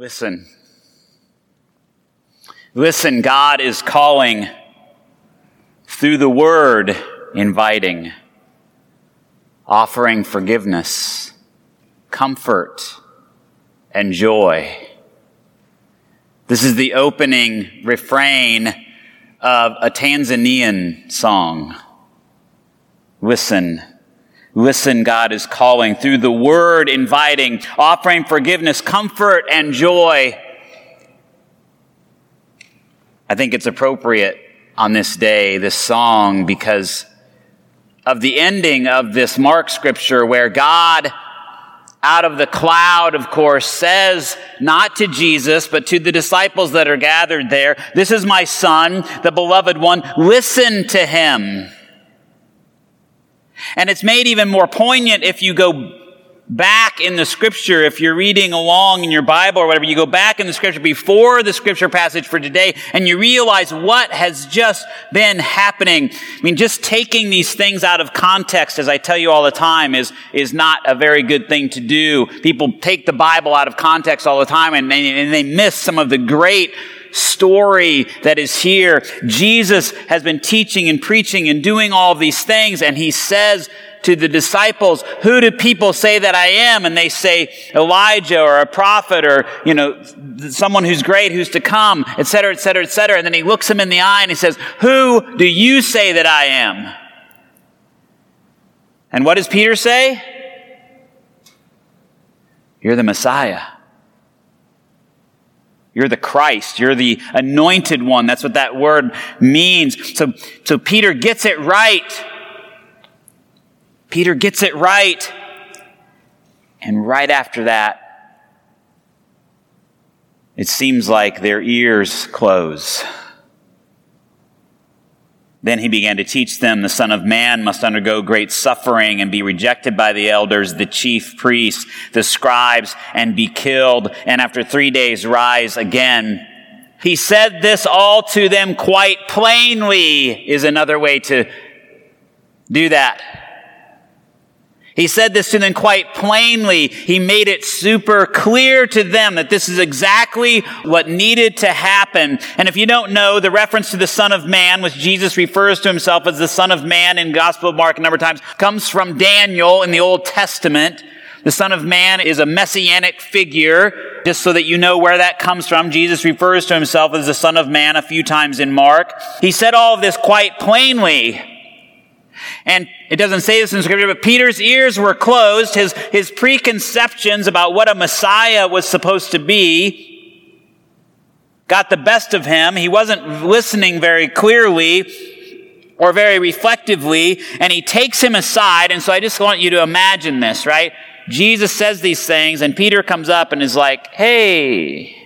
Listen. Listen, God is calling through the word, inviting, offering forgiveness, comfort, and joy. This is the opening refrain of a Tanzanian song. Listen. Listen, God is calling through the word, inviting, offering forgiveness, comfort, and joy. I think it's appropriate on this day, this song, because of the ending of this Mark scripture where God, out of the cloud, of course, says not to Jesus, but to the disciples that are gathered there, This is my son, the beloved one. Listen to him. And it's made even more poignant if you go back in the scripture, if you're reading along in your Bible or whatever, you go back in the scripture before the scripture passage for today and you realize what has just been happening. I mean, just taking these things out of context, as I tell you all the time, is, is not a very good thing to do. People take the Bible out of context all the time and they, and they miss some of the great story that is here. Jesus has been teaching and preaching and doing all these things, and he says to the disciples, who do people say that I am? And they say Elijah or a prophet or, you know, someone who's great, who's to come, et cetera, et cetera, et cetera. And then he looks him in the eye and he says, who do you say that I am? And what does Peter say? You're the Messiah. You're the Christ. You're the anointed one. That's what that word means. So, so Peter gets it right. Peter gets it right. And right after that, it seems like their ears close. Then he began to teach them the Son of Man must undergo great suffering and be rejected by the elders, the chief priests, the scribes, and be killed, and after three days rise again. He said this all to them quite plainly, is another way to do that. He said this to them quite plainly. He made it super clear to them that this is exactly what needed to happen. And if you don't know, the reference to the Son of Man, which Jesus refers to himself as the Son of Man in Gospel of Mark a number of times, comes from Daniel in the Old Testament. The Son of Man is a messianic figure, just so that you know where that comes from. Jesus refers to himself as the Son of Man a few times in Mark. He said all of this quite plainly. And it doesn't say this in scripture, but Peter's ears were closed. His, his preconceptions about what a Messiah was supposed to be got the best of him. He wasn't listening very clearly or very reflectively, and he takes him aside. And so I just want you to imagine this, right? Jesus says these things, and Peter comes up and is like, hey,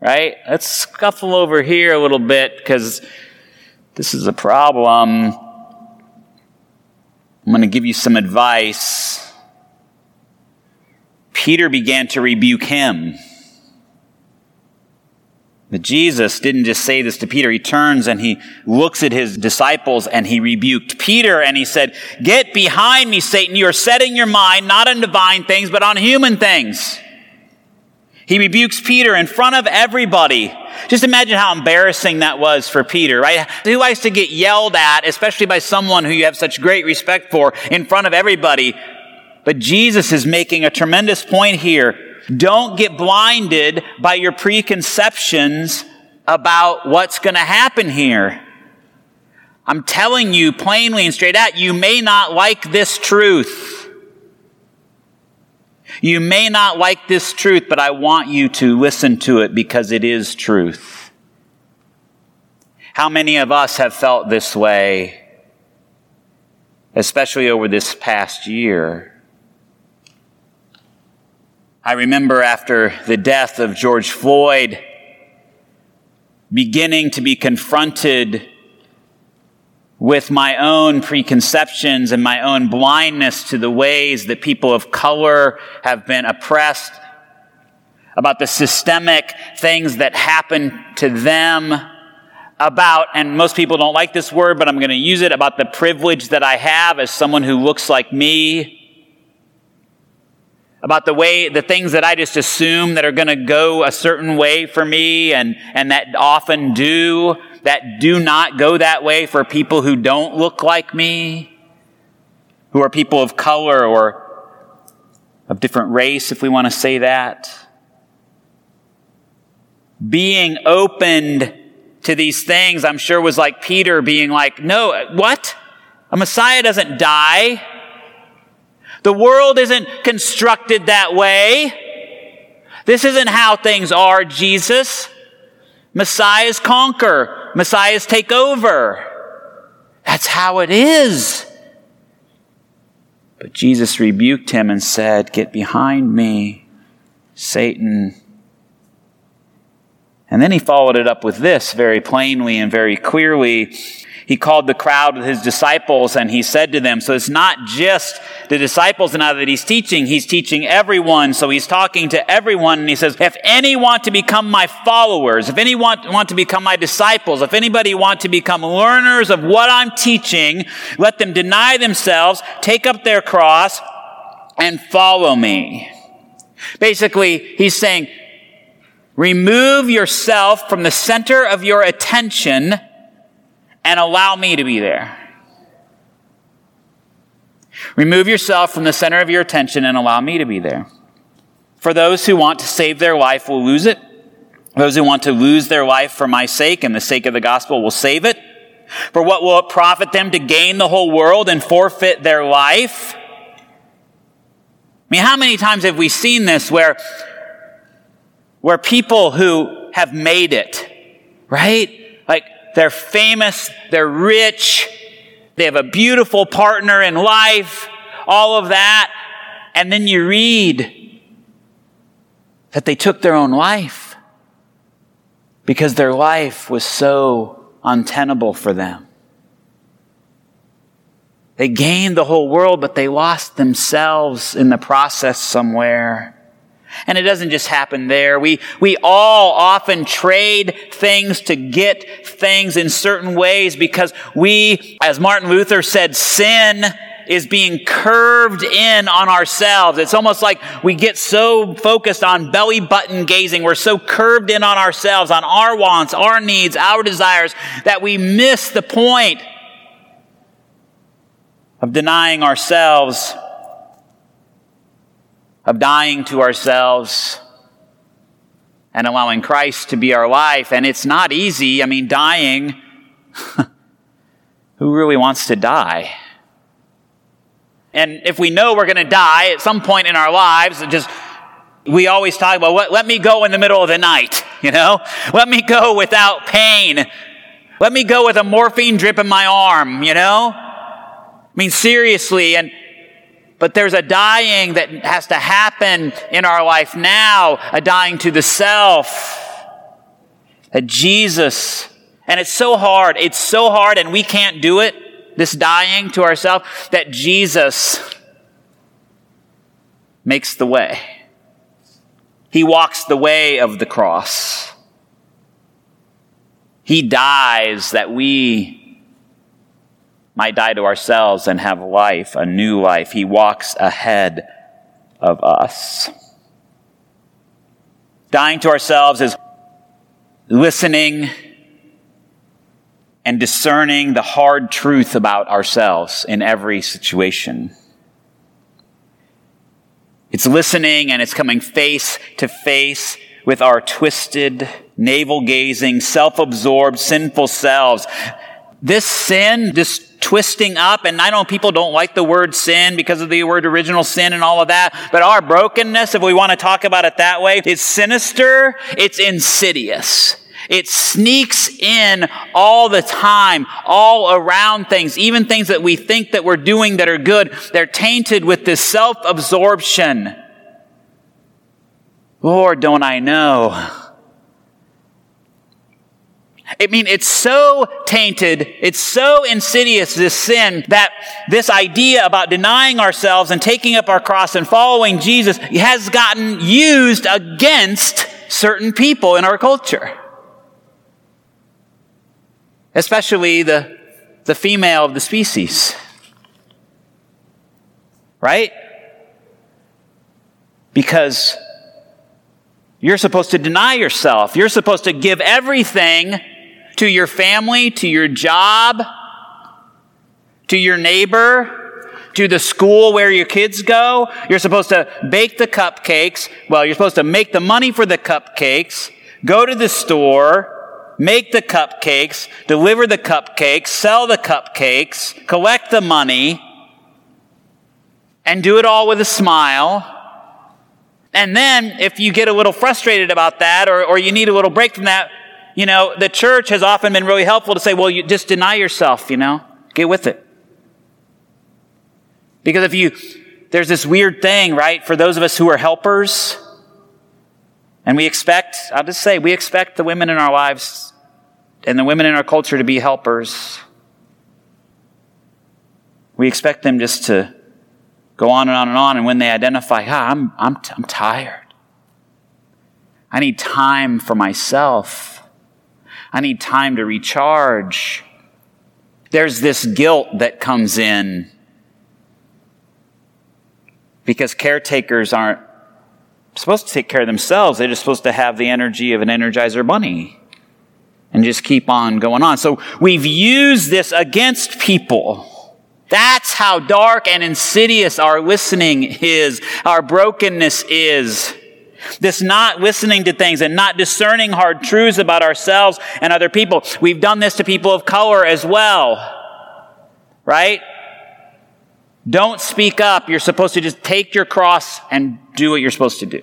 right? Let's scuffle over here a little bit because this is a problem. I'm going to give you some advice. Peter began to rebuke him. But Jesus didn't just say this to Peter. He turns and he looks at his disciples and he rebuked Peter and he said, Get behind me, Satan. You are setting your mind not on divine things, but on human things. He rebukes Peter in front of everybody. Just imagine how embarrassing that was for Peter, right? Who likes to get yelled at, especially by someone who you have such great respect for, in front of everybody? But Jesus is making a tremendous point here. Don't get blinded by your preconceptions about what's going to happen here. I'm telling you plainly and straight out, you may not like this truth. You may not like this truth, but I want you to listen to it because it is truth. How many of us have felt this way, especially over this past year? I remember after the death of George Floyd, beginning to be confronted with my own preconceptions and my own blindness to the ways that people of color have been oppressed, about the systemic things that happen to them, about, and most people don't like this word, but I'm going to use it, about the privilege that I have as someone who looks like me. about the way, the things that I just assume that are going to go a certain way for me and, and that often do, that do not go that way for people who don't look like me, who are people of color or of different race, if we want to say that. Being opened to these things, I'm sure was like Peter being like, no, what? A Messiah doesn't die. The world isn't constructed that way. This isn't how things are, Jesus. Messiahs conquer. Messiahs take over. That's how it is. But Jesus rebuked him and said, Get behind me, Satan. And then he followed it up with this very plainly and very clearly he called the crowd with his disciples and he said to them, so it's not just the disciples now that he's teaching, he's teaching everyone. So he's talking to everyone and he says, if any want to become my followers, if any want, want to become my disciples, if anybody want to become learners of what I'm teaching, let them deny themselves, take up their cross, and follow me. Basically, he's saying, remove yourself from the center of your attention and allow me to be there. Remove yourself from the center of your attention and allow me to be there. For those who want to save their life will lose it. Those who want to lose their life for my sake and the sake of the gospel will save it. For what will it profit them to gain the whole world and forfeit their life? I mean, how many times have we seen this where, where people who have made it, right? Like, they're famous, they're rich, they have a beautiful partner in life, all of that. And then you read that they took their own life because their life was so untenable for them. They gained the whole world, but they lost themselves in the process somewhere. And it doesn't just happen there. We, we all often trade things to get things in certain ways because we, as Martin Luther said, sin is being curved in on ourselves. It's almost like we get so focused on belly button gazing. We're so curved in on ourselves, on our wants, our needs, our desires, that we miss the point of denying ourselves of dying to ourselves and allowing Christ to be our life. And it's not easy. I mean, dying, who really wants to die? And if we know we're going to die at some point in our lives, just we always talk about let, let me go in the middle of the night, you know? Let me go without pain. Let me go with a morphine drip in my arm, you know? I mean, seriously, and but there's a dying that has to happen in our life now, a dying to the self. That Jesus, and it's so hard, it's so hard, and we can't do it, this dying to ourselves, that Jesus makes the way. He walks the way of the cross. He dies that we might die to ourselves and have life, a new life. He walks ahead of us. Dying to ourselves is listening and discerning the hard truth about ourselves in every situation. It's listening and it's coming face to face with our twisted, navel gazing, self absorbed, sinful selves. This sin, this twisting up, and I know people don't like the word sin because of the word original sin and all of that, but our brokenness, if we want to talk about it that way, it's sinister, it's insidious. It sneaks in all the time, all around things, even things that we think that we're doing that are good. They're tainted with this self-absorption. Lord, don't I know? I mean, it's so tainted, it's so insidious, this sin, that this idea about denying ourselves and taking up our cross and following Jesus has gotten used against certain people in our culture. Especially the, the female of the species. Right? Because you're supposed to deny yourself. You're supposed to give everything to your family, to your job, to your neighbor, to the school where your kids go. You're supposed to bake the cupcakes. Well, you're supposed to make the money for the cupcakes, go to the store, make the cupcakes, deliver the cupcakes, sell the cupcakes, collect the money, and do it all with a smile. And then, if you get a little frustrated about that, or, or you need a little break from that, you know, the church has often been really helpful to say, well, you just deny yourself, you know, get with it. Because if you, there's this weird thing, right, for those of us who are helpers, and we expect, I'll just say, we expect the women in our lives and the women in our culture to be helpers. We expect them just to go on and on and on. And when they identify, ah, I'm, I'm, I'm tired. I need time for myself. I need time to recharge. There's this guilt that comes in because caretakers aren't supposed to take care of themselves. They're just supposed to have the energy of an Energizer bunny and just keep on going on. So we've used this against people. That's how dark and insidious our listening is, our brokenness is. This not listening to things and not discerning hard truths about ourselves and other people. We've done this to people of color as well. Right? Don't speak up. You're supposed to just take your cross and do what you're supposed to do.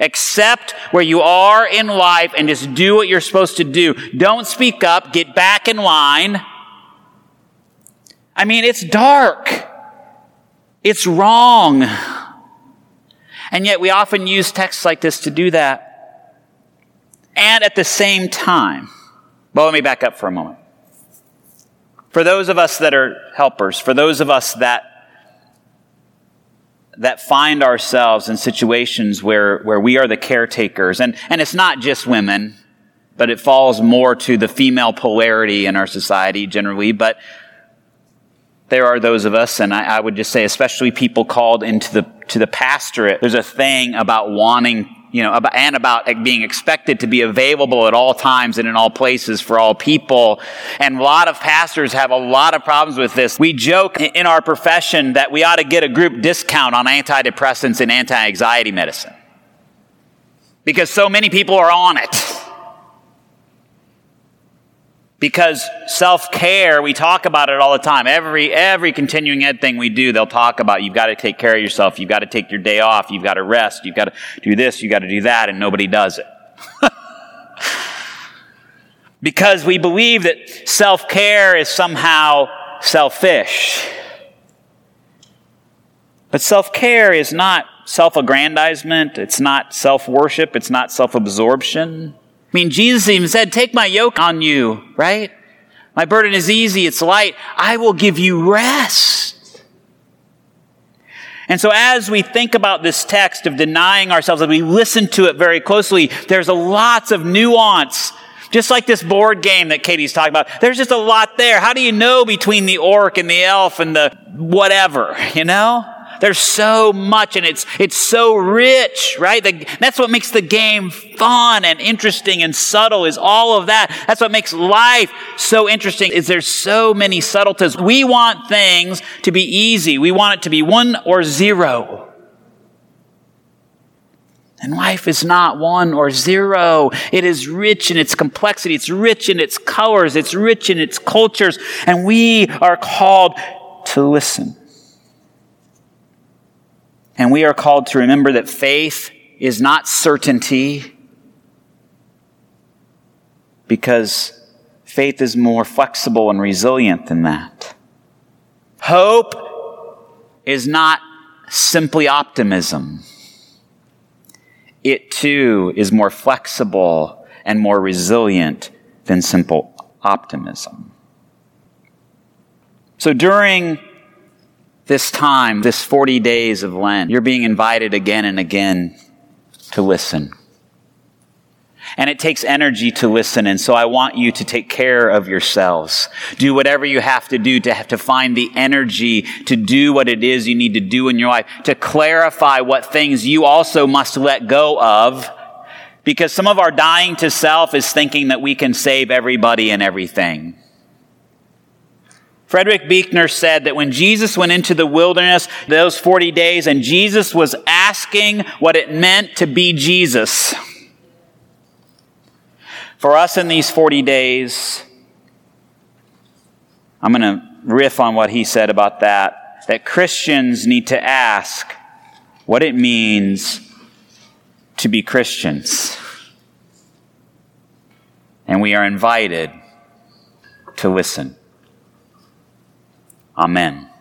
Accept where you are in life and just do what you're supposed to do. Don't speak up. Get back in line. I mean, it's dark. It's wrong. And yet we often use texts like this to do that. And at the same time, well, let me back up for a moment. For those of us that are helpers, for those of us that that find ourselves in situations where, where we are the caretakers, and, and it's not just women, but it falls more to the female polarity in our society generally, but there are those of us, and I, I, would just say, especially people called into the to the pastorate. There's a thing about wanting, you know, and about being expected to be available at all times and in all places for all people. And a lot of pastors have a lot of problems with this. We joke in our profession that we ought to get a group discount on antidepressants and anti-anxiety medicine because so many people are on it. Because self-care, we talk about it all the time. Every, every continuing ed thing we do, they'll talk about you've got to take care of yourself. You've got to take your day off. You've got to rest. You've got to do this. You've got to do that. And nobody does it. because we believe that self-care is somehow selfish. But self-care is not self-aggrandizement. It's not self-worship. It's not self-absorption. I mean, Jesus even said, Take my yoke on you, right? My burden is easy, it's light. I will give you rest. And so, as we think about this text of denying ourselves, as we listen to it very closely, there's a lots of nuance. Just like this board game that Katie's talking about, there's just a lot there. How do you know between the orc and the elf and the whatever, you know? There's so much and it's, it's so rich, right? The, that's what makes the game fun and interesting and subtle is all of that. That's what makes life so interesting is there's so many subtleties. We want things to be easy. We want it to be one or zero. And life is not one or zero. It is rich in its complexity. It's rich in its colors. It's rich in its cultures. And we are called to listen. And we are called to remember that faith is not certainty because faith is more flexible and resilient than that. Hope is not simply optimism. It too is more flexible and more resilient than simple optimism. So during this time, this 40 days of Lent, you're being invited again and again to listen. And it takes energy to listen. And so I want you to take care of yourselves. Do whatever you have to do to have to find the energy to do what it is you need to do in your life, to clarify what things you also must let go of. Because some of our dying to self is thinking that we can save everybody and everything. Frederick Buechner said that when Jesus went into the wilderness those 40 days and Jesus was asking what it meant to be Jesus, for us in these 40 days, I'm going to riff on what he said about that, that Christians need to ask what it means to be Christians. And we are invited to listen. Amen.